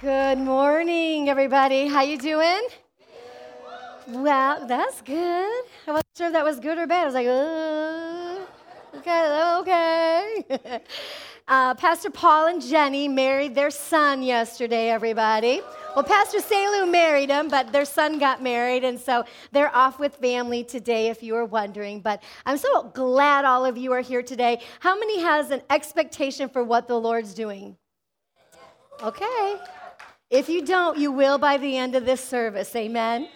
Good morning, everybody. How you doing? Well, that's good. I wasn't sure if that was good or bad. I was like, uh, okay, okay. uh, Pastor Paul and Jenny married their son yesterday, everybody. Well, Pastor Salu married him, but their son got married, and so they're off with family today, if you were wondering. But I'm so glad all of you are here today. How many has an expectation for what the Lord's doing? Okay. If you don't, you will by the end of this service. Amen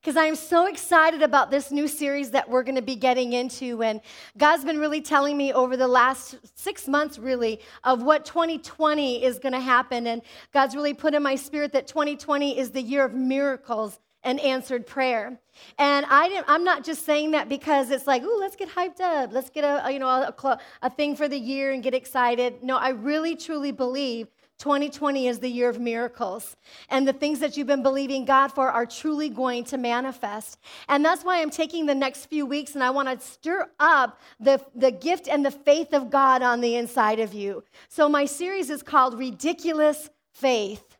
because I'm so excited about this new series that we're going to be getting into. And God's been really telling me over the last six months, really, of what 2020 is going to happen. And God's really put in my spirit that 2020 is the year of miracles and answered prayer. And I am not just saying that because it's like, ooh, let's get hyped up. Let's get a, you know, a, a thing for the year and get excited. No, I really, truly believe 2020 is the year of miracles. And the things that you've been believing God for are truly going to manifest. And that's why I'm taking the next few weeks and I want to stir up the, the gift and the faith of God on the inside of you. So my series is called Ridiculous Faith.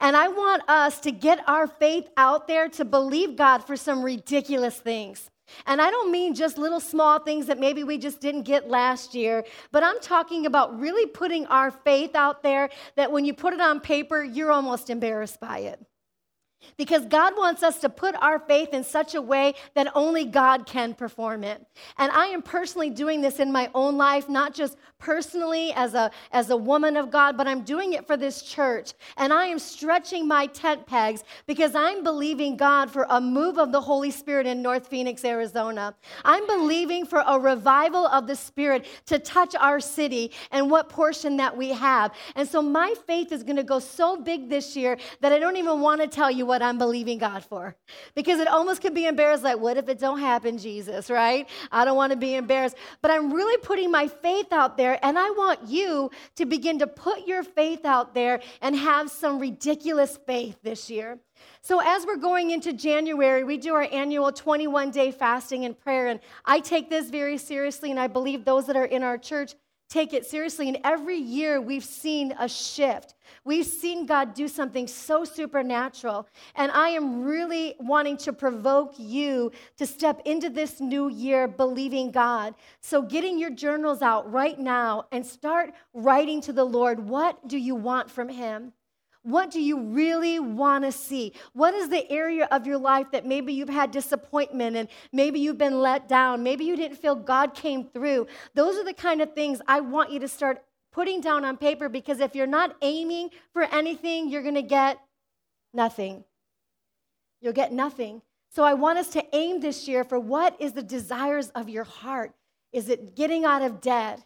And I want us to get our faith out there to believe God for some ridiculous things. And I don't mean just little small things that maybe we just didn't get last year, but I'm talking about really putting our faith out there that when you put it on paper, you're almost embarrassed by it. Because God wants us to put our faith in such a way that only God can perform it. And I am personally doing this in my own life, not just personally as a, as a woman of God, but I'm doing it for this church. And I am stretching my tent pegs because I'm believing God for a move of the Holy Spirit in North Phoenix, Arizona. I'm believing for a revival of the Spirit to touch our city and what portion that we have. And so my faith is going to go so big this year that I don't even want to tell you what I'm believing God for. Because it almost can be embarrassed, like, what if it don't happen, Jesus, right? I don't want to be embarrassed. But I'm really putting my faith out there, and I want you to begin to put your faith out there and have some ridiculous faith this year. So, as we're going into January, we do our annual 21 day fasting and prayer. And I take this very seriously, and I believe those that are in our church take it seriously. And every year we've seen a shift. We've seen God do something so supernatural. And I am really wanting to provoke you to step into this new year believing God. So, getting your journals out right now and start writing to the Lord what do you want from Him? What do you really want to see? What is the area of your life that maybe you've had disappointment and maybe you've been let down? Maybe you didn't feel God came through. Those are the kind of things I want you to start putting down on paper because if you're not aiming for anything, you're going to get nothing. You'll get nothing. So I want us to aim this year for what is the desires of your heart? Is it getting out of debt?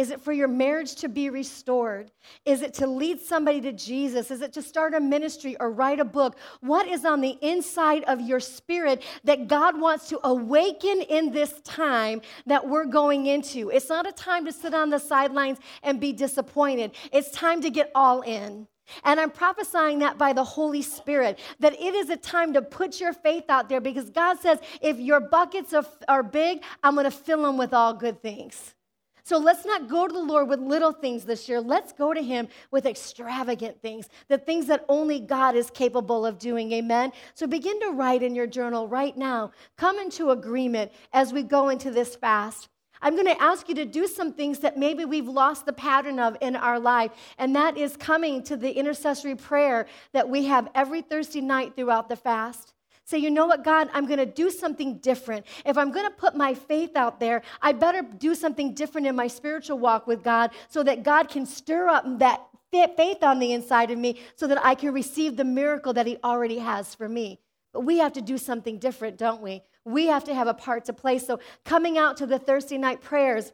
Is it for your marriage to be restored? Is it to lead somebody to Jesus? Is it to start a ministry or write a book? What is on the inside of your spirit that God wants to awaken in this time that we're going into? It's not a time to sit on the sidelines and be disappointed, it's time to get all in. And I'm prophesying that by the Holy Spirit, that it is a time to put your faith out there because God says, if your buckets are, big, I'm going to fill them with all good things. So let's not go to the Lord with little things this year. Let's go to Him with extravagant things, the things that only God is capable of doing. Amen. So begin to write in your journal right now. Come into agreement as we go into this fast. I'm going to ask you to do some things that maybe we've lost the pattern of in our life, and that is coming to the intercessory prayer that we have every Thursday night throughout the fast. Say, you know what, God, I'm going to do something different. If I'm going to put my faith out there, I better do something different in my spiritual walk with God so that God can stir up that faith on the inside of me so that I can receive the miracle that He already has for me. But we have to do something different, don't we? We have to have a part to play. So, coming out to the Thursday night prayers,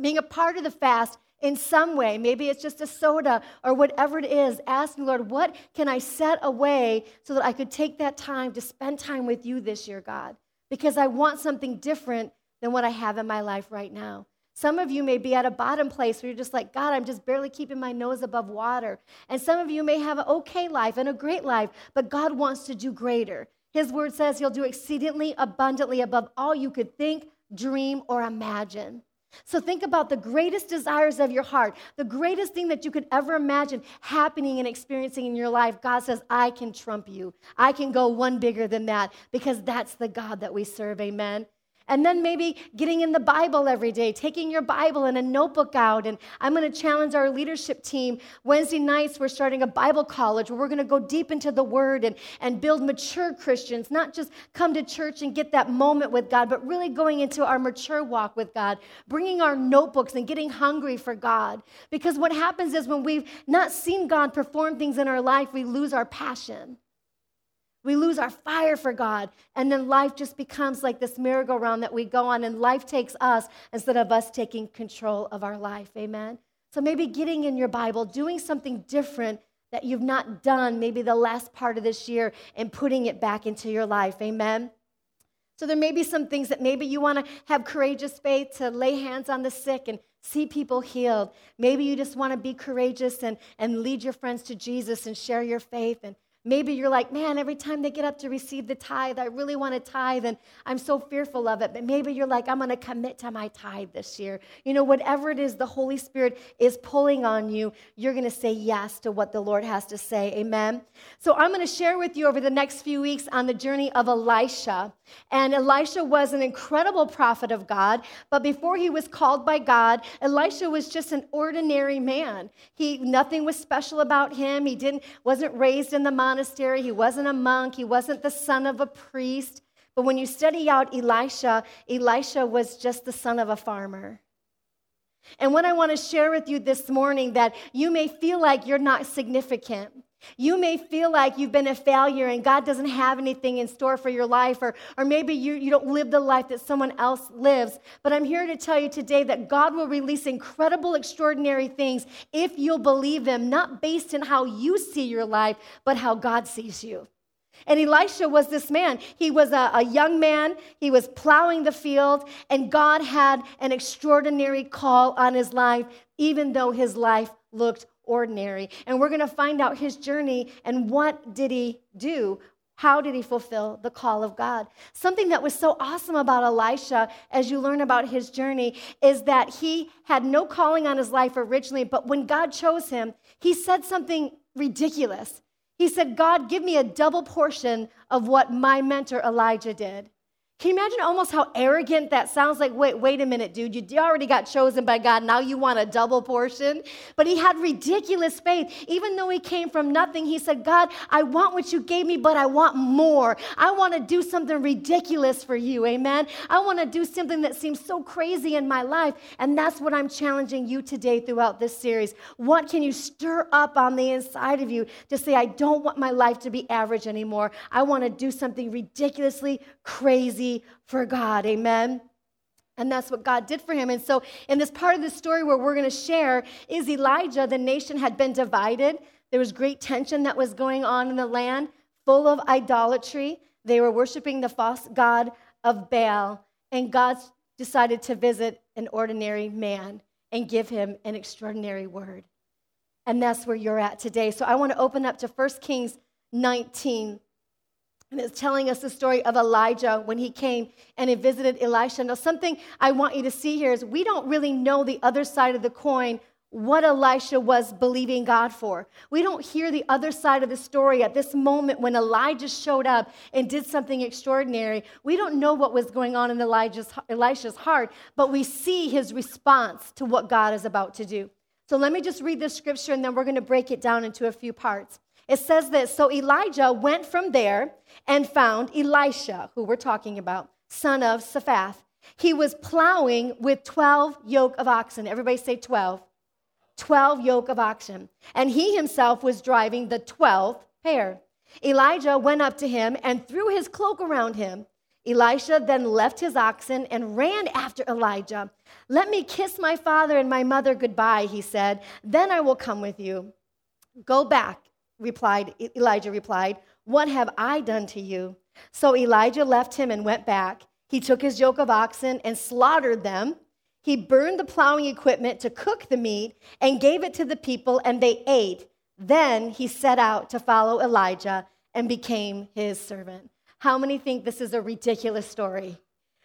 being a part of the fast, in some way. Maybe it's just a soda or whatever it is. Asking, Lord, what can I set away so that I could take that time to spend time with you this year, God? Because I want something different than what I have in my life right now. Some of you may be at a bottom place where you're just like, God, I'm just barely keeping my nose above water. And some of you may have an okay life and a great life, but God wants to do greater. His word says he'll do exceedingly abundantly above all you could think, dream, or imagine. So think about the greatest desires of your heart, the greatest thing that you could ever imagine happening and experiencing in your life. God says, I can trump you. I can go one bigger than that because that's the God that we serve. Amen. And then maybe getting in the Bible every day, taking your Bible and a notebook out. And I'm going to challenge our leadership team. Wednesday nights, we're starting a Bible college where we're going to go deep into the Word and, and build mature Christians, not just come to church and get that moment with God, but really going into our mature walk with God, bringing our notebooks and getting hungry for God. Because what happens is when we've not seen God perform things in our life, we lose our passion. We lose our fire for God, and then life just becomes like this merry-go-round that we go on, and life takes us instead of us taking control of our life. Amen? So maybe getting in your Bible, doing something different that you've not done maybe the last part of this year, and putting it back into your life. Amen? So there may be some things that maybe you want to have courageous faith to lay hands on the sick and see people healed. Maybe you just want to be courageous and, and lead your friends to Jesus and share your faith and Maybe you're like, man, every time they get up to receive the tithe, I really want to tithe and I'm so fearful of it. But maybe you're like, I'm going to commit to my tithe this year. You know, whatever it is the Holy Spirit is pulling on you, you're going to say yes to what the Lord has to say. Amen. So I'm going to share with you over the next few weeks on the journey of Elisha. And Elisha was an incredible prophet of God. But before he was called by God, Elisha was just an ordinary man. He, nothing was special about him. He didn't, wasn't raised in the monastery. He wasn't a monk. He wasn't the son of a priest. But when you study out Elisha, Elisha was just the son of a farmer. And what I want to share with you this morning that you may feel like you're not significant. You may feel like you've been a failure and God doesn't have anything in store for your life, or, or maybe you, you don't live the life that someone else lives. But I'm here to tell you today that God will release incredible, extraordinary things if you'll believe them, not based on how you see your life, but how God sees you. And Elisha was this man. He was a, a, young man. He was plowing the field, and God had an extraordinary call on his life, even though his life looked ordinary. And we're going to find out his journey and what did he do? How did he fulfill the call of God? Something that was so awesome about Elisha, as you learn about his journey, is that he had no calling on his life originally, but when God chose him, he said something ridiculous. He said, God, give me a double portion of what my mentor Elijah did. Can you imagine almost how arrogant that sounds like? Wait, wait a minute, dude. You already got chosen by God. Now you want a double portion? But he had ridiculous faith. Even though he came from nothing, he said, God, I want what you gave me, but I want more. I want to do something ridiculous for you. Amen. I want to do something that seems so crazy in my life. And that's what I'm challenging you today throughout this series. What can you stir up on the inside of you to say, I don't want my life to be average anymore? I want to do something ridiculously crazy for God. Amen. And that's what God did for him. And so, in this part of the story where we're going to share, is Elijah, the nation had been divided. There was great tension that was going on in the land, full of idolatry. They were worshiping the false god of Baal. And God decided to visit an ordinary man and give him an extraordinary word. And that's where you're at today. So, I want to open up to 1 Kings 19. And it's telling us the story of Elijah when he came and he visited Elisha. Now, something I want you to see here is we don't really know the other side of the coin, what Elisha was believing God for. We don't hear the other side of the story at this moment when Elijah showed up and did something extraordinary. We don't know what was going on in Elijah's, Elisha's heart, but we see his response to what God is about to do. So let me just read this scripture and then we're going to break it down into a few parts. It says this So Elijah went from there and found Elisha, who we're talking about, son of Shaphat. He was plowing with 12 yoke of oxen. Everybody say 12. 12 yoke of oxen. And he himself was driving the 12th pair. Elijah went up to him and threw his cloak around him. Elisha then left his oxen and ran after Elijah. Let me kiss my father and my mother goodbye, he said. Then I will come with you. Go back replied, Elijah replied, What have I done to you? So Elijah left him and went back. He took his yoke of oxen and slaughtered them. He burned the plowing equipment to cook the meat and gave it to the people, and they ate. Then he set out to follow Elijah and became his servant. How many think this is a ridiculous story?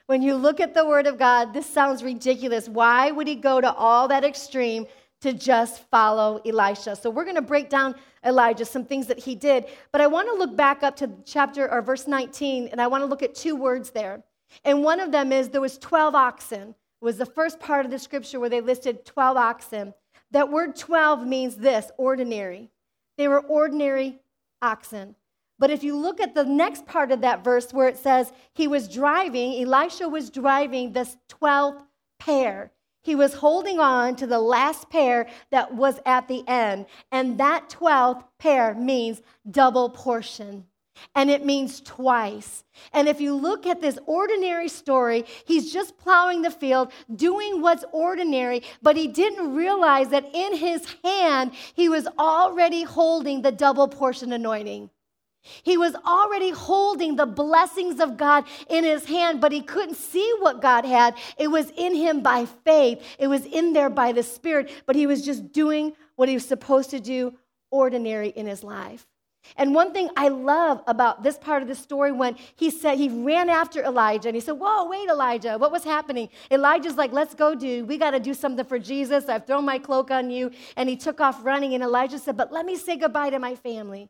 When you look at the Word of God, this sounds ridiculous. Why would he go to all that extreme to just follow Elisha? So we're going to break down Elijah, some things that he did. But I want to look back up to chapter or verse 19, and I want to look at two words there. And one of them is there was 12 oxen. It was the first part of the scripture where they listed 12 oxen. That word 12 means this ordinary. They were ordinary oxen. But if you look at the next part of that verse where it says he was driving, Elisha was driving this 12th pair. He was holding on to the last pair that was at the end. And that 12th pair means double portion and it means twice. And if you look at this ordinary story, he's just plowing the field, doing what's ordinary, but he didn't realize that in his hand, he was already holding the double portion anointing. He was already holding the blessings of God in his hand, but he couldn't see what God had. It was in him by faith, it was in there by the Spirit, but he was just doing what he was supposed to do ordinary in his life. And one thing I love about this part of the story when he said he ran after Elijah and he said, Whoa, wait, Elijah, what was happening? Elijah's like, Let's go, dude. We got to do something for Jesus. I've thrown my cloak on you. And he took off running. And Elijah said, But let me say goodbye to my family.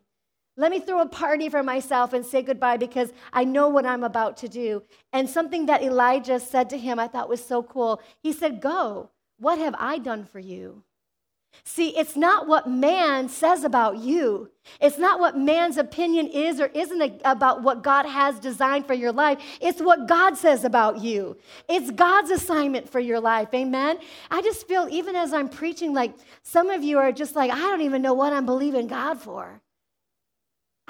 Let me throw a party for myself and say goodbye because I know what I'm about to do. And something that Elijah said to him I thought was so cool. He said, Go. What have I done for you? See, it's not what man says about you. It's not what man's opinion is or isn't about what God has designed for your life. It's what God says about you. It's God's assignment for your life. Amen. I just feel, even as I'm preaching, like some of you are just like, I don't even know what I'm believing God for.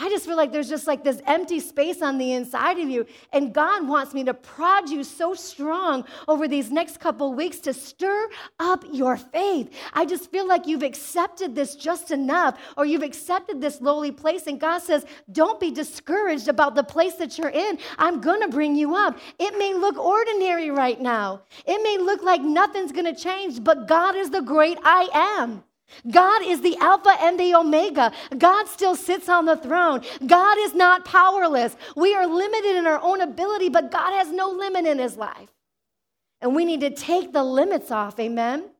I just feel like there's just like this empty space on the inside of you. And God wants me to prod you so strong over these next couple weeks to stir up your faith. I just feel like you've accepted this just enough, or you've accepted this lowly place. And God says, Don't be discouraged about the place that you're in. I'm going to bring you up. It may look ordinary right now, it may look like nothing's going to change, but God is the great I am. God is the Alpha and the Omega. God still sits on the throne. God is not powerless. We are limited in our own ability, but God has no limit in his life. And we need to take the limits off. Amen.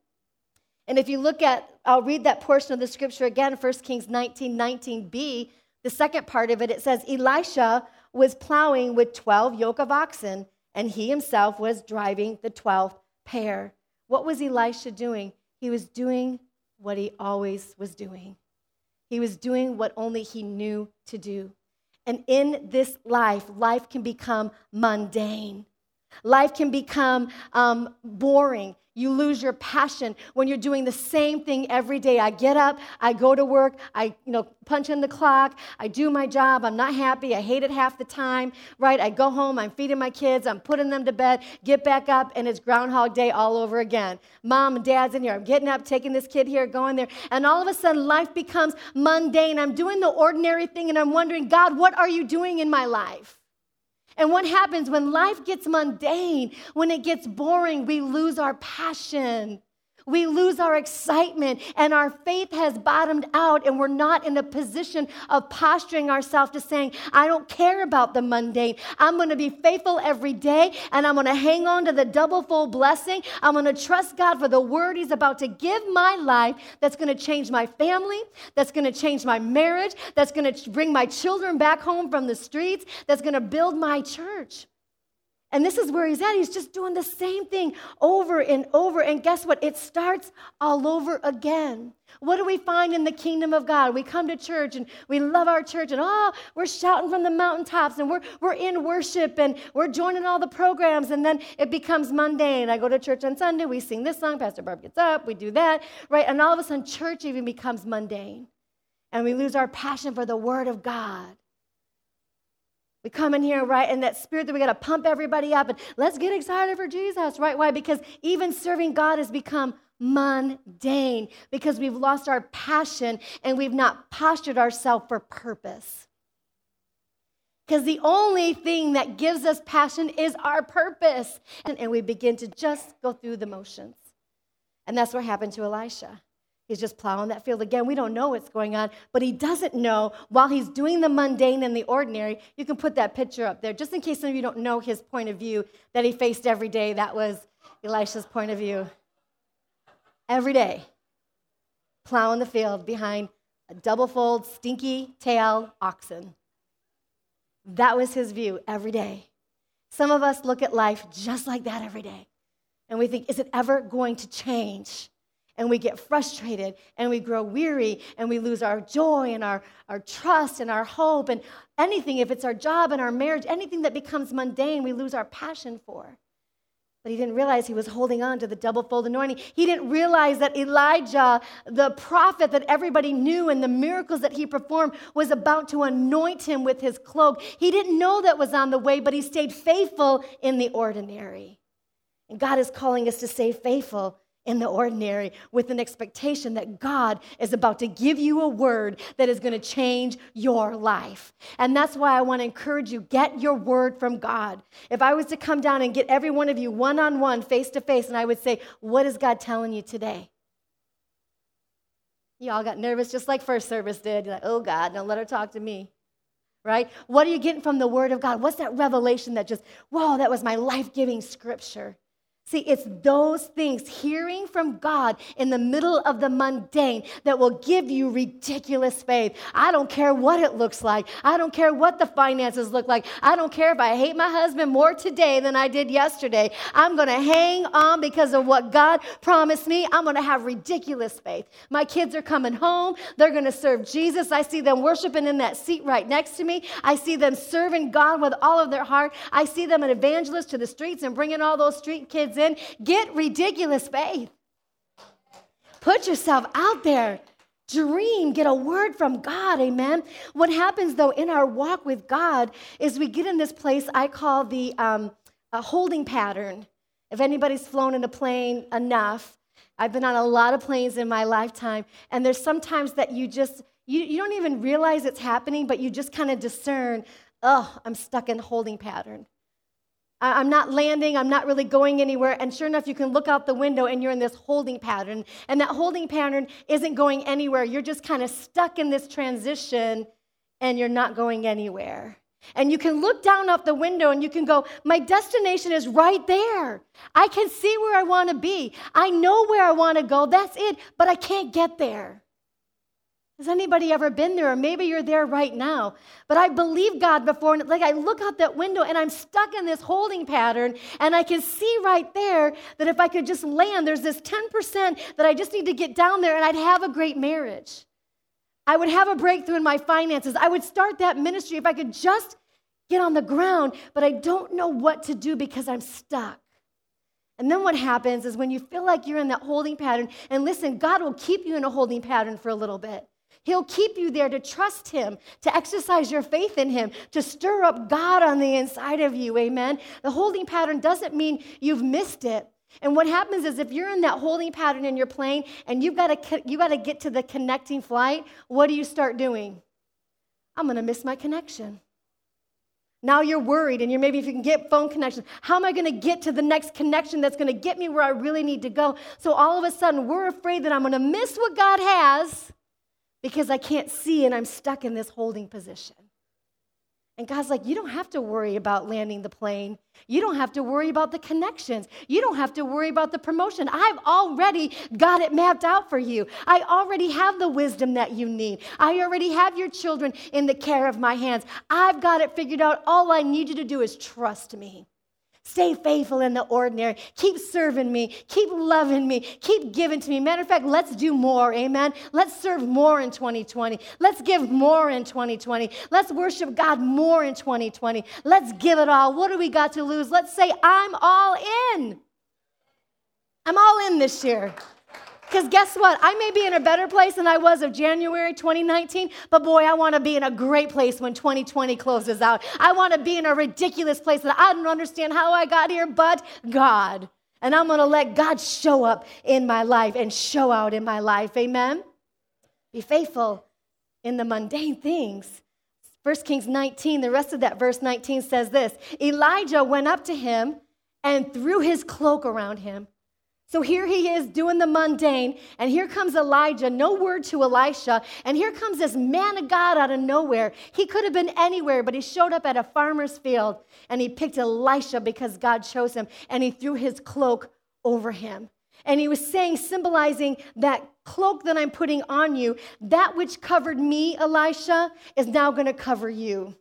And if you look at, I'll read that portion of the scripture again, 1 Kings 19 19b. The second part of it, it says, Elisha was plowing with 12 yoke of oxen, and he himself was driving the 12th pair. What was Elisha doing? He was doing what he always was doing. He was doing what only he knew to do. And in this life, life can become mundane. Life can become um, boring. You lose your passion when you're doing the same thing every day. I get up, I go to work, I you know punch in the clock, I do my job, I'm not happy, I hate it half the time, right? I go home, I'm feeding my kids, I'm putting them to bed, get back up, and it's Groundhog Day all over again. Mom and dad's in here, I'm getting up, taking this kid here, going there, and all of a sudden life becomes mundane. I'm doing the ordinary thing, and I'm wondering, God, what are you doing in my life? And what happens when life gets mundane, when it gets boring, we lose our passion. We lose our excitement and our faith has bottomed out, and we're not in a position of posturing ourselves to saying, I don't care about the mundane. I'm going to be faithful every day and I'm going to hang on to the double fold blessing. I'm going to trust God for the word He's about to give my life that's going to change my family, that's going to change my marriage, that's going to bring my children back home from the streets, that's going to build my church. And this is where he's at. He's just doing the same thing over and over. And guess what? It starts all over again. What do we find in the kingdom of God? We come to church and we love our church and oh, we're shouting from the mountaintops and we're, we're in worship and we're joining all the programs and then it becomes mundane. I go to church on Sunday, we sing this song, Pastor Barb gets up, we do that, right? And all of a sudden, church even becomes mundane and we lose our passion for the Word of God. We come in here, right, and that spirit that we got to pump everybody up and let's get excited for Jesus, right? Why? Because even serving God has become mundane because we've lost our passion and we've not postured ourselves for purpose. Because the only thing that gives us passion is our purpose. And, and we begin to just go through the motions. And that's what happened to Elisha. He's just plowing that field again. We don't know what's going on, but he doesn't know while he's doing the mundane and the ordinary. You can put that picture up there just in case some of you don't know his point of view that he faced every day. That was Elisha's point of view. Every day, plowing the field behind a double fold, stinky tail oxen. That was his view every day. Some of us look at life just like that every day. And we think, is it ever going to change? And we get frustrated and we grow weary and we lose our joy and our, our trust and our hope and anything, if it's our job and our marriage, anything that becomes mundane, we lose our passion for. But he didn't realize he was holding on to the double fold anointing. He didn't realize that Elijah, the prophet that everybody knew and the miracles that he performed, was about to anoint him with his cloak. He didn't know that was on the way, but he stayed faithful in the ordinary. And God is calling us to stay faithful in the ordinary with an expectation that God is about to give you a word that is going to change your life. And that's why I want to encourage you get your word from God. If I was to come down and get every one of you one on one, face to face, and I would say, What is God telling you today? You all got nervous just like first service did. You're like, Oh God, don't let her talk to me. Right? What are you getting from the word of God? What's that revelation that just, whoa, that was my life giving scripture? See, it's those things, hearing from God in the middle of the mundane, that will give you ridiculous faith. I don't care what it looks like. I don't care what the finances look like. I don't care if I hate my husband more today than I did yesterday. I'm going to hang on because of what God promised me. I'm going to have ridiculous faith. My kids are coming home. They're going to serve Jesus. I see them worshiping in that seat right next to me. I see them serving God with all of their heart. I see them an evangelist to the streets and bringing all those street kids in, get ridiculous faith. Put yourself out there. Dream, get a word from God, amen. What happens though in our walk with God is we get in this place I call the um, holding pattern. If anybody's flown in a plane enough, I've been on a lot of planes in my lifetime, and there's sometimes that you just you, you don't even realize it's happening, but you just kind of discern, oh, I'm stuck in holding pattern. I'm not landing, I'm not really going anywhere. And sure enough, you can look out the window and you're in this holding pattern. And that holding pattern isn't going anywhere. You're just kind of stuck in this transition and you're not going anywhere. And you can look down out the window and you can go, My destination is right there. I can see where I want to be. I know where I want to go. That's it. But I can't get there. Has anybody ever been there? Or maybe you're there right now. But I believe God before, and like I look out that window and I'm stuck in this holding pattern, and I can see right there that if I could just land, there's this 10% that I just need to get down there and I'd have a great marriage. I would have a breakthrough in my finances. I would start that ministry if I could just get on the ground, but I don't know what to do because I'm stuck. And then what happens is when you feel like you're in that holding pattern, and listen, God will keep you in a holding pattern for a little bit. He'll keep you there to trust Him, to exercise your faith in Him, to stir up God on the inside of you. Amen. The holding pattern doesn't mean you've missed it. And what happens is if you're in that holding pattern and you're playing and you've got to you got to get to the connecting flight, what do you start doing? I'm going to miss my connection. Now you're worried and you're maybe if you can get phone connection, how am I going to get to the next connection that's going to get me where I really need to go? So all of a sudden we're afraid that I'm going to miss what God has because I can't see and I'm stuck in this holding position. And God's like, you don't have to worry about landing the plane. You don't have to worry about the connections. You don't have to worry about the promotion. I've already got it mapped out for you. I already have the wisdom that you need. I already have your children in the care of my hands. I've got it figured out. All I need you to do is trust me. Stay faithful in the ordinary. Keep serving me. Keep loving me. Keep giving to me. Matter of fact, let's do more. Amen. Let's serve more in 2020. Let's give more in 2020. Let's worship God more in 2020. Let's give it all. What do we got to lose? Let's say, I'm all in. I'm all in this year. Because guess what? I may be in a better place than I was of January 2019, but boy, I want to be in a great place when 2020 closes out. I want to be in a ridiculous place that I don't understand how I got here, but God. And I'm going to let God show up in my life and show out in my life. Amen? Be faithful in the mundane things. 1 Kings 19, the rest of that verse 19 says this Elijah went up to him and threw his cloak around him So here he is doing the mundane, and here comes Elijah, no word to Elisha, and here comes this man of God out of nowhere. He could have been anywhere, but he showed up at a farmer's field, and he picked Elisha because God chose him, and he threw his cloak over him. And he was saying, symbolizing that cloak that I'm putting on you, that which covered me, Elisha, is now going to cover you.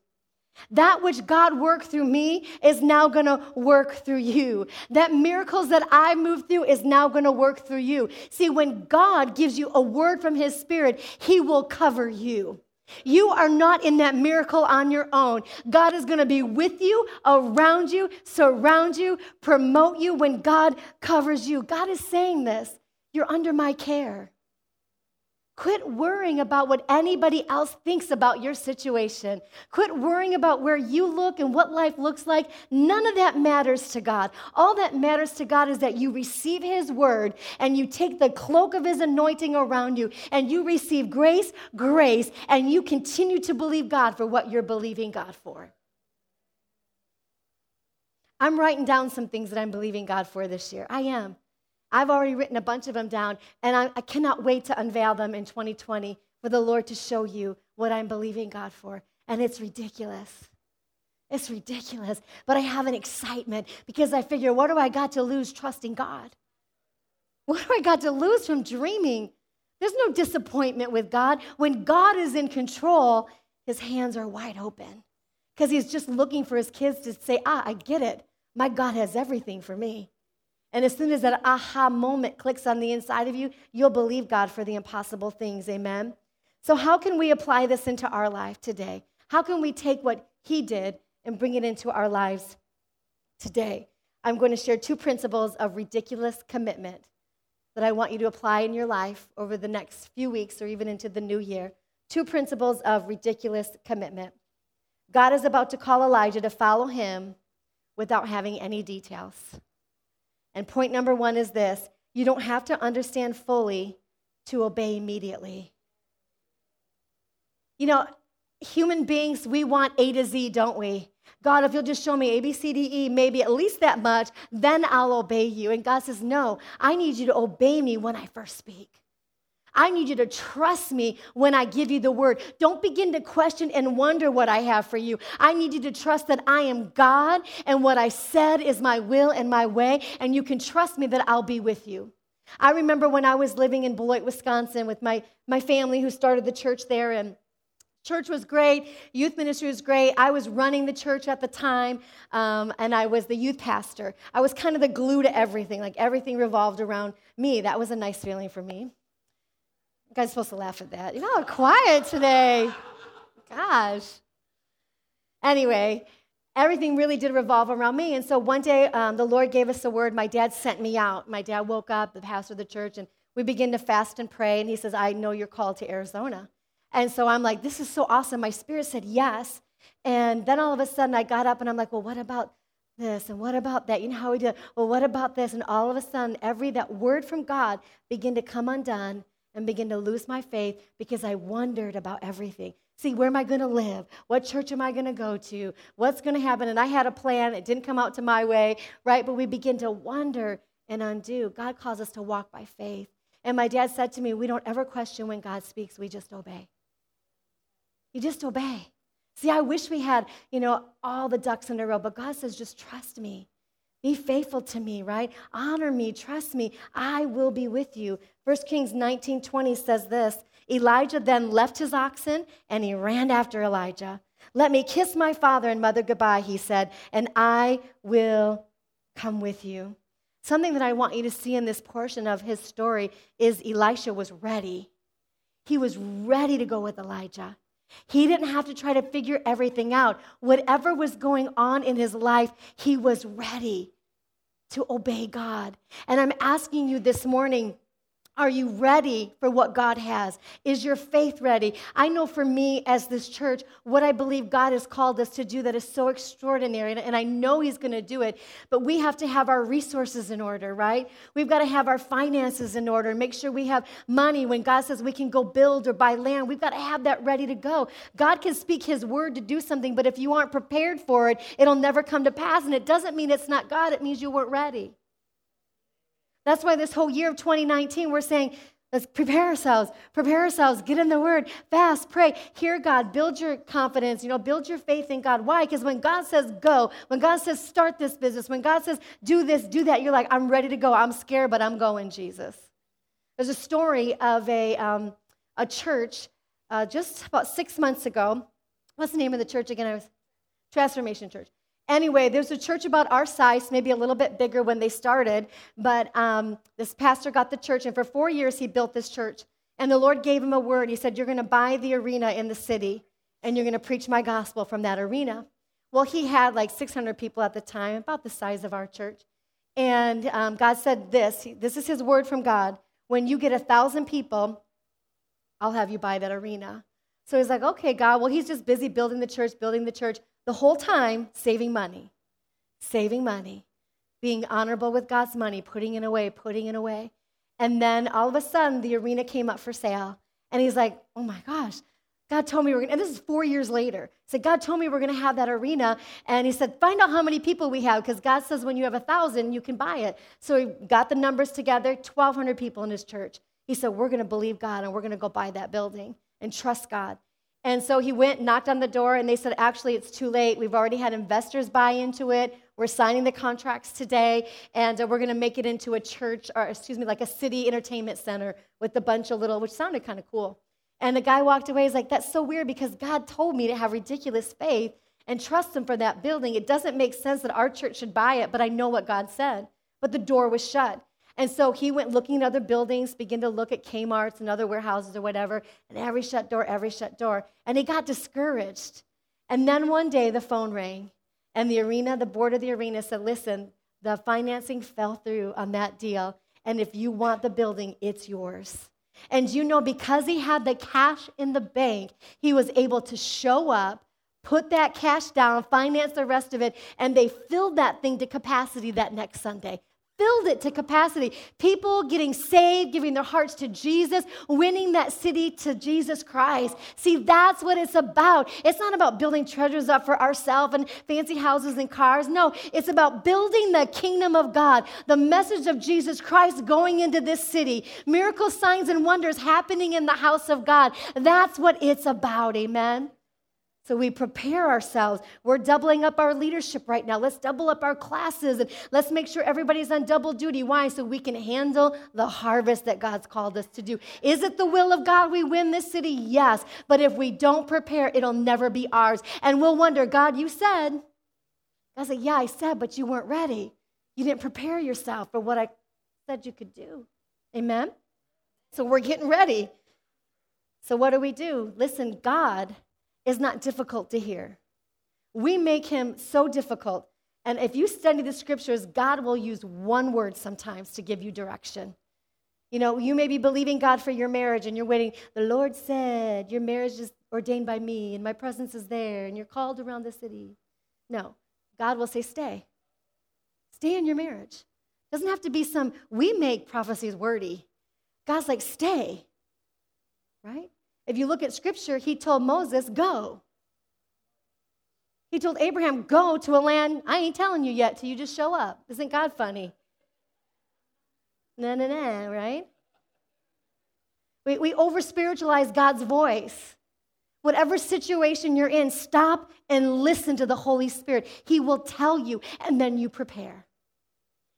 That which God worked through me is now going to work through you. That miracles that I moved through is now going to work through you. See, when God gives you a word from His Spirit, He will cover you. You are not in that miracle on your own. God is going to be with you, around you, surround you, promote you when God covers you. God is saying this. You're under my care. Quit worrying about what anybody else thinks about your situation. Quit worrying about where you look and what life looks like. None of that matters to God. All that matters to God is that you receive His word and you take the cloak of His anointing around you and you receive grace, grace, and you continue to believe God for what you're believing God for. I'm writing down some things that I'm believing God for this year. I am. I've already written a bunch of them down, and I, I, cannot wait to unveil them in 2020 for the Lord to show you what I'm believing God for. And it's ridiculous. It's ridiculous. But I have an excitement because I figure, what do I got to lose trusting God? What do I got to lose from dreaming? There's no disappointment with God. When God is in control, his hands are wide open because he's just looking for his kids to say, ah, I get it. My God has everything for me. And as soon as that aha moment clicks on the inside of you, you'll believe God for the impossible things. Amen. So, how can we apply this into our life today? How can we take what He did and bring it into our lives today? I'm going to share two principles of ridiculous commitment that I want you to apply in your life over the next few weeks or even into the new year. Two principles of ridiculous commitment. God is about to call Elijah to follow him without having any details. And point number one is this you don't have to understand fully to obey immediately. You know, human beings, we want A to Z, don't we? God, if you'll just show me A, B, C, D, E, maybe at least that much, then I'll obey you. And God says, No, I need you to obey me when I first speak. I need you to trust me when I give you the word. Don't begin to question and wonder what I have for you. I need you to trust that I am God and what I said is my will and my way, and you can trust me that I'll be with you. I remember when I was living in Beloit, Wisconsin with my, my family who started the church there, and church was great, youth ministry was great. I was running the church at the time, um, and I was the youth pastor. I was kind of the glue to everything, like everything revolved around me. That was a nice feeling for me. You guys supposed to laugh at that. You're all quiet today. Gosh. Anyway, everything really did revolve around me. And so one day, um, the Lord gave us a word. My dad sent me out. My dad woke up, the pastor of the church, and we begin to fast and pray. And he says, I know you're called to Arizona. And so I'm like, this is so awesome. My spirit said yes. And then all of a sudden, I got up and I'm like, well, what about this and what about that? You know how we do? Well, what about this? And all of a sudden, every that word from God began to come undone and begin to lose my faith because I wondered about everything. See, where am I going to live? What church am I going to go to? What's going to happen? And I had a plan. It didn't come out to my way, right? But we begin to wonder and undo. God calls us to walk by faith. And my dad said to me, We don't ever question when God speaks, we just obey. You just obey. See, I wish we had, you know, all the ducks in a row, but God says, just trust me. Be faithful to me, right? Honor me, trust me. I will be with you. 1 Kings 19 20 says this Elijah then left his oxen and he ran after Elijah. Let me kiss my father and mother goodbye, he said, and I will come with you. Something that I want you to see in this portion of his story is Elisha was ready. He was ready to go with Elijah. He didn't have to try to figure everything out. Whatever was going on in his life, he was ready to obey God. And I'm asking you this morning are you ready for what God has? Is your faith ready? I know for me as this church, what I believe God has called us to do that is so extraordinary, and I know He's going to do it, but we have to have our resources in order, right? We've got to have our finances in order make sure we have money when God says we can go build or buy land. We've got to have that ready to go. God can speak His word to do something, but if you aren't prepared for it, it'll never come to pass. And it doesn't mean it's not God, it means you weren't ready. That's why this whole year of 2019, we're saying, Let's prepare ourselves, prepare ourselves, get in the word, fast, pray, hear God, build your confidence, you know, build your faith in God. Why? Because when God says go, when God says start this business, when God says do this, do that, you're like, I'm ready to go. I'm scared, but I'm going, Jesus. There's a story of a, um, a church uh, just about six months ago. What's the name of the church again? I was Transformation Church. Anyway, there's a church about our size, maybe a little bit bigger when they started, but um, this pastor got the church, and for four years he built this church. And the Lord gave him a word. He said, You're going to buy the arena in the city, and you're going to preach my gospel from that arena. Well, he had like 600 people at the time, about the size of our church. And um, God said this this is his word from God. When you get a thousand people, I'll have you buy that arena. So he's like, okay, God, well, he's just busy building the church, building the church the whole time saving money, saving money, being honorable with God's money, putting it away, putting it away. And then all of a sudden, the arena came up for sale. And he's like, oh my gosh, God told me we're going to, and this is four years later. He said, God told me we're going to have that arena. And he said, find out how many people we have, because God says when you have a thousand, you can buy it. So he got the numbers together 1,200 people in his church. He said, we're going to believe God and we're going to go buy that building and trust God. And so he went, knocked on the door, and they said, Actually, it's too late. We've already had investors buy into it. We're signing the contracts today, and uh, we're going to make it into a church, or excuse me, like a city entertainment center with a bunch of little, which sounded kind of cool. And the guy walked away. He's like, That's so weird because God told me to have ridiculous faith and trust Him for that building. It doesn't make sense that our church should buy it, but I know what God said. But the door was shut. And so he went looking at other buildings, began to look at Kmart's and other warehouses or whatever, and every shut door, every shut door. And he got discouraged. And then one day the phone rang, and the arena, the board of the arena said, Listen, the financing fell through on that deal. And if you want the building, it's yours. And you know, because he had the cash in the bank, he was able to show up, put that cash down, finance the rest of it, and they filled that thing to capacity that next Sunday filled it to capacity. People getting saved, giving their hearts to Jesus, winning that city to Jesus Christ. See, that's what it's about. It's not about building treasures up for ourselves and fancy houses and cars. No, it's about building the kingdom of God, the message of Jesus Christ going into this city, miracle signs and wonders happening in the house of God. That's what it's about. Amen. So we prepare ourselves. We're doubling up our leadership right now. Let's double up our classes and let's make sure everybody's on double duty. Why? So we can handle the harvest that God's called us to do. Is it the will of God we win this city? Yes. But if we don't prepare, it'll never be ours. And we'll wonder, God, you said. I said, Yeah, I said, but you weren't ready. You didn't prepare yourself for what I said you could do. Amen? So we're getting ready. So what do we do? Listen, God is not difficult to hear. We make him so difficult. And if you study the scriptures, God will use one word sometimes to give you direction. You know, you may be believing God for your marriage and you're waiting. The Lord said, Your marriage is ordained by me and my presence is there and you're called around the city. No, God will say, Stay. Stay in your marriage. Doesn't have to be some, we make prophecies wordy. God's like, Stay. Right? If you look at scripture, he told Moses, Go. He told Abraham, Go to a land I ain't telling you yet till you just show up. Isn't God funny? Na na na, right? We, we over spiritualize God's voice. Whatever situation you're in, stop and listen to the Holy Spirit. He will tell you, and then you prepare.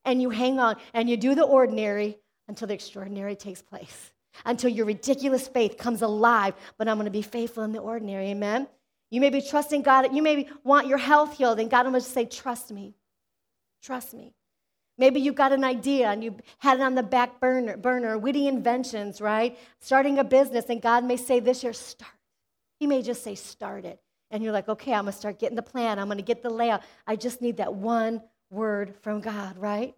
And you hang on, and you do the ordinary until the extraordinary takes place until your ridiculous faith comes alive. But I'm going to be faithful in the ordinary. Amen. You may be trusting God. You may want your health healed, and God will just say, Trust me. Trust me. Maybe you've got an idea and you had it on the back burner, burner, witty inventions, right? Starting a business, and God may say this year, start. He may just say, start it. And you're like, okay, I'm gonna start getting the plan. I'm gonna get the layout. I just need that one word from God, right?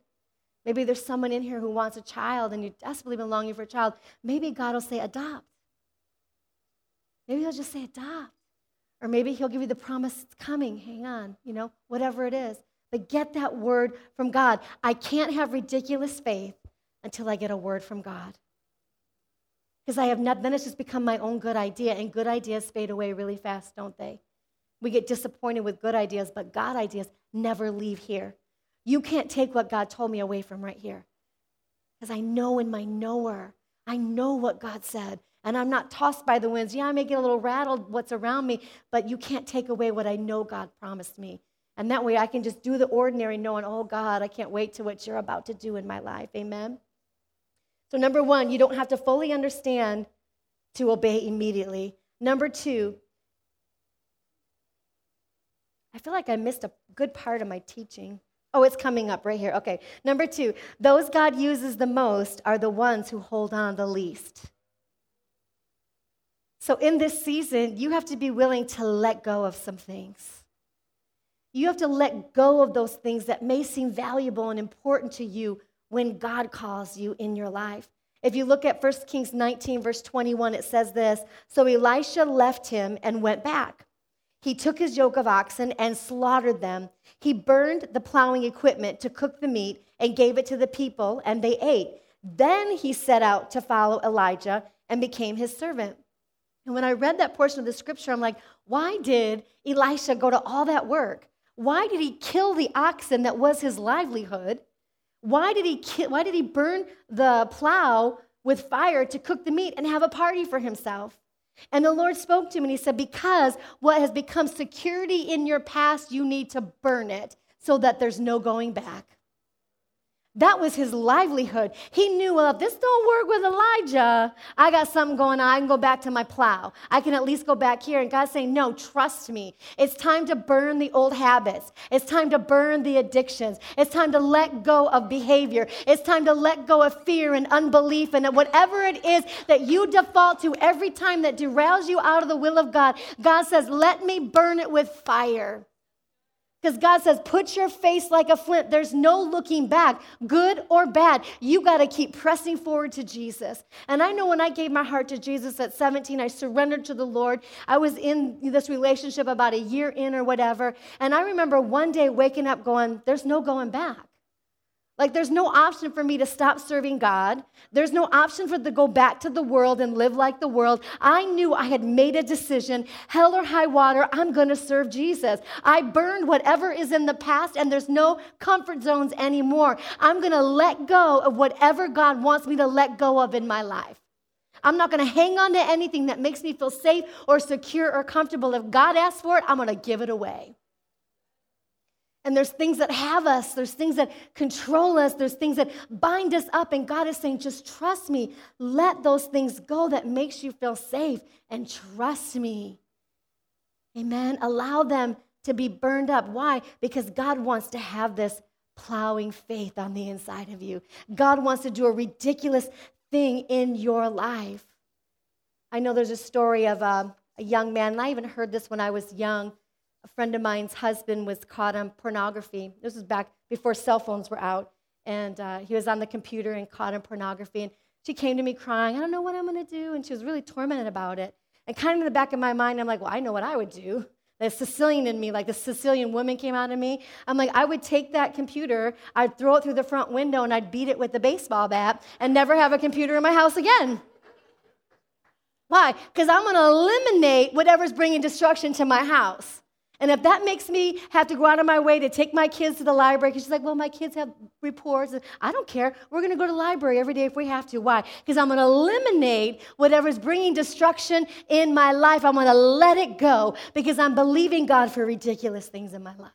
Maybe there's someone in here who wants a child and you're desperately been longing for a child. Maybe God will say, adopt. Maybe he'll just say, adopt. Or maybe he'll give you the promise it's coming. Hang on, you know, whatever it is. But get that word from God. I can't have ridiculous faith until I get a word from God. Because I have not, then it's just become my own good idea, and good ideas fade away really fast, don't they? We get disappointed with good ideas, but God ideas never leave here. You can't take what God told me away from right here. because I know in my knower, I know what God said. And I'm not tossed by the winds. Yeah, I may get a little rattled what's around me, but you can't take away what I know God promised me. And that way I can just do the ordinary, knowing, oh God, I can't wait to what you're about to do in my life. Amen. So, number one, you don't have to fully understand to obey immediately. Number two, I feel like I missed a good part of my teaching. Oh, it's coming up right here. Okay. Number two, those God uses the most are the ones who hold on the least. So, in this season, you have to be willing to let go of some things. You have to let go of those things that may seem valuable and important to you when God calls you in your life. If you look at 1 Kings 19, verse 21, it says this So Elisha left him and went back. He took his yoke of oxen and slaughtered them. He burned the plowing equipment to cook the meat and gave it to the people, and they ate. Then he set out to follow Elijah and became his servant. And when I read that portion of the scripture, I'm like, why did Elisha go to all that work? Why did he kill the oxen that was his livelihood? Why did he, ki- why did he burn the plow with fire to cook the meat and have a party for himself? And the Lord spoke to him and he said, Because what has become security in your past, you need to burn it so that there's no going back. That was his livelihood. He knew, well, if this don't work with Elijah, I got something going on. I can go back to my plow. I can at least go back here. And God's saying, no, trust me. It's time to burn the old habits. It's time to burn the addictions. It's time to let go of behavior. It's time to let go of fear and unbelief and whatever it is that you default to every time that derails you out of the will of God. God says, let me burn it with fire. Because God says, put your face like a flint. There's no looking back, good or bad. You got to keep pressing forward to Jesus. And I know when I gave my heart to Jesus at 17, I surrendered to the Lord. I was in this relationship about a year in or whatever. And I remember one day waking up going, there's no going back. Like, there's no option for me to stop serving God. There's no option for to go back to the world and live like the world. I knew I had made a decision, hell or high water, I'm going to serve Jesus. I burned whatever is in the past, and there's no comfort zones anymore. I'm going to let go of whatever God wants me to let go of in my life. I'm not going to hang on to anything that makes me feel safe or secure or comfortable. If God asks for it, I'm going to give it away. And there's things that have us, there's things that control us, there's things that bind us up. And God is saying, just trust me. Let those things go that makes you feel safe and trust me. Amen. Allow them to be burned up. Why? Because God wants to have this plowing faith on the inside of you. God wants to do a ridiculous thing in your life. I know there's a story of a, a young man, and I even heard this when I was young a friend of mine's husband was caught on pornography. This was back before cell phones were out. And uh, he was on the computer and caught on pornography. And she came to me crying, I don't know what I'm going to do. And she was really tormented about it. And kind of in the back of my mind, I'm like, well, I know what I would do. The Sicilian in me, like the Sicilian woman came out of me. I'm like, I would take that computer, I'd throw it through the front window, and I'd beat it with a baseball bat and never have a computer in my house again. Why? Because I'm going to eliminate whatever's bringing destruction to my house. And if that makes me have to go out of my way to take my kids to the library, because she's like, well, my kids have reports. I don't care. We're going to go to the library every day if we have to. Why? Because I'm going to eliminate whatever's bringing destruction in my life. I'm going to let it go because I'm believing God for ridiculous things in my life.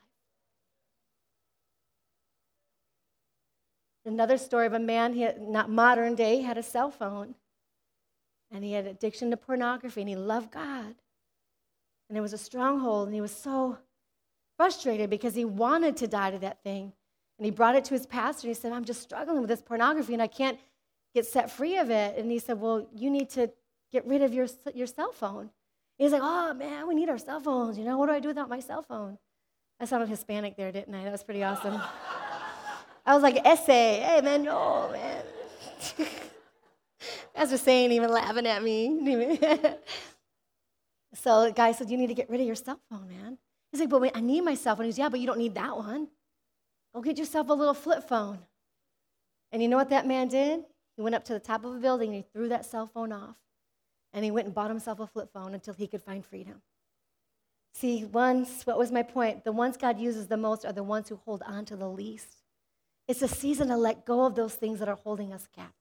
Another story of a man, he had, not modern day, had a cell phone. And he had addiction to pornography and he loved God. And it was a stronghold, and he was so frustrated because he wanted to die to that thing. And he brought it to his pastor, and he said, I'm just struggling with this pornography, and I can't get set free of it. And he said, Well, you need to get rid of your, your cell phone. He's like, Oh, man, we need our cell phones. You know, what do I do without my cell phone? I sounded Hispanic there, didn't I? That was pretty awesome. I was like, essay. Hey, man, no, man. As was saying, even laughing at me. So the guy said, You need to get rid of your cell phone, man. He's like, But wait, I need my cell phone. He's, Yeah, but you don't need that one. Go get yourself a little flip phone. And you know what that man did? He went up to the top of a building and he threw that cell phone off. And he went and bought himself a flip phone until he could find freedom. See, once, what was my point? The ones God uses the most are the ones who hold on to the least. It's a season to let go of those things that are holding us captive.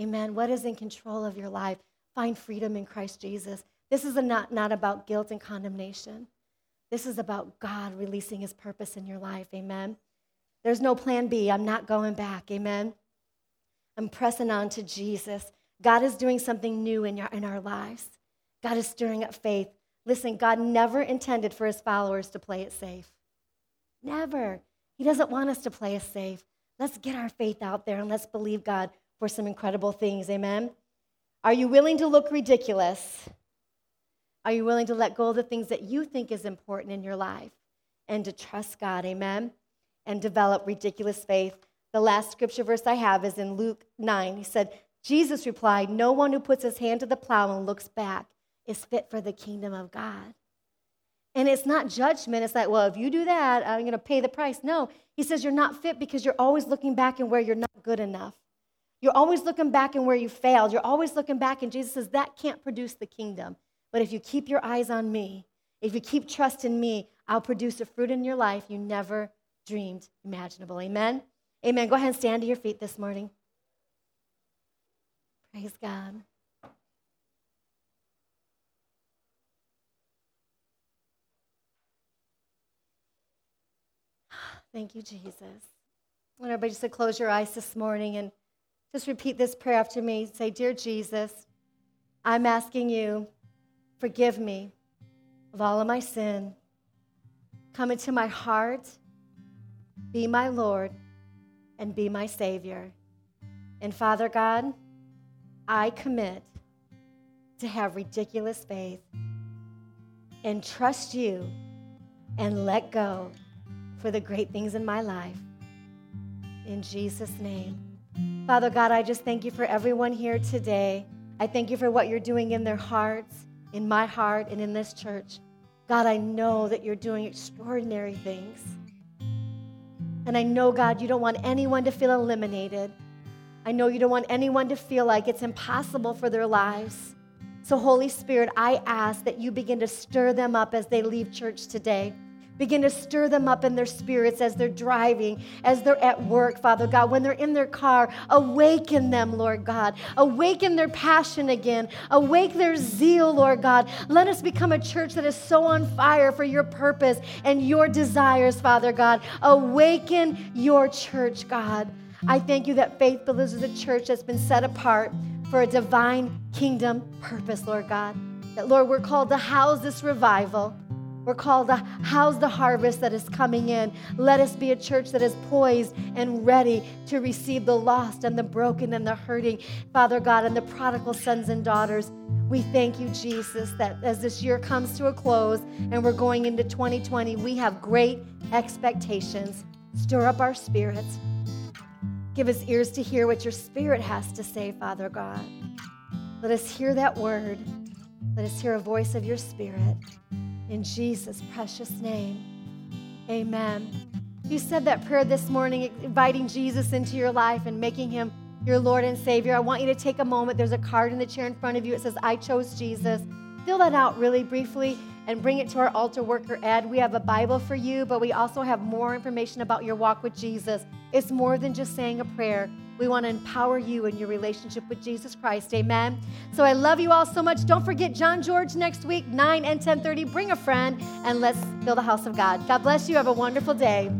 Amen. What is in control of your life? Find freedom in Christ Jesus. This is not, not about guilt and condemnation. This is about God releasing his purpose in your life. Amen. There's no plan B. I'm not going back. Amen. I'm pressing on to Jesus. God is doing something new in, your, in our lives. God is stirring up faith. Listen, God never intended for his followers to play it safe. Never. He doesn't want us to play it safe. Let's get our faith out there and let's believe God for some incredible things. Amen. Are you willing to look ridiculous? Are you willing to let go of the things that you think is important in your life and to trust God? Amen. And develop ridiculous faith. The last scripture verse I have is in Luke 9. He said, Jesus replied, No one who puts his hand to the plow and looks back is fit for the kingdom of God. And it's not judgment. It's like, well, if you do that, I'm going to pay the price. No, he says you're not fit because you're always looking back and where you're not good enough. You're always looking back and where you failed. You're always looking back, and Jesus says that can't produce the kingdom. But if you keep your eyes on me, if you keep trusting me, I'll produce a fruit in your life you never dreamed imaginable. Amen? Amen. Go ahead and stand to your feet this morning. Praise God. Thank you, Jesus. I want everybody just to close your eyes this morning and just repeat this prayer after me. Say, Dear Jesus, I'm asking you, forgive me of all of my sin. Come into my heart, be my Lord, and be my Savior. And Father God, I commit to have ridiculous faith and trust you and let go for the great things in my life. In Jesus' name. Father God, I just thank you for everyone here today. I thank you for what you're doing in their hearts, in my heart, and in this church. God, I know that you're doing extraordinary things. And I know, God, you don't want anyone to feel eliminated. I know you don't want anyone to feel like it's impossible for their lives. So, Holy Spirit, I ask that you begin to stir them up as they leave church today. Begin to stir them up in their spirits as they're driving, as they're at work, Father God, when they're in their car. Awaken them, Lord God. Awaken their passion again. Awake their zeal, Lord God. Let us become a church that is so on fire for your purpose and your desires, Father God. Awaken your church, God. I thank you that Faith Believers is a church that's been set apart for a divine kingdom purpose, Lord God. That, Lord, we're called to house this revival. We're called to house the harvest that is coming in. Let us be a church that is poised and ready to receive the lost and the broken and the hurting, Father God, and the prodigal sons and daughters. We thank you, Jesus, that as this year comes to a close and we're going into 2020, we have great expectations. Stir up our spirits. Give us ears to hear what your spirit has to say, Father God. Let us hear that word. Let us hear a voice of your spirit. In Jesus' precious name, amen. You said that prayer this morning, inviting Jesus into your life and making him your Lord and Savior. I want you to take a moment. There's a card in the chair in front of you. It says, I chose Jesus. Fill that out really briefly and bring it to our altar worker, Ed. We have a Bible for you, but we also have more information about your walk with Jesus. It's more than just saying a prayer. We want to empower you in your relationship with Jesus Christ. Amen. So I love you all so much. Don't forget John George next week, 9 and 10:30. Bring a friend and let's build the house of God. God bless you. Have a wonderful day.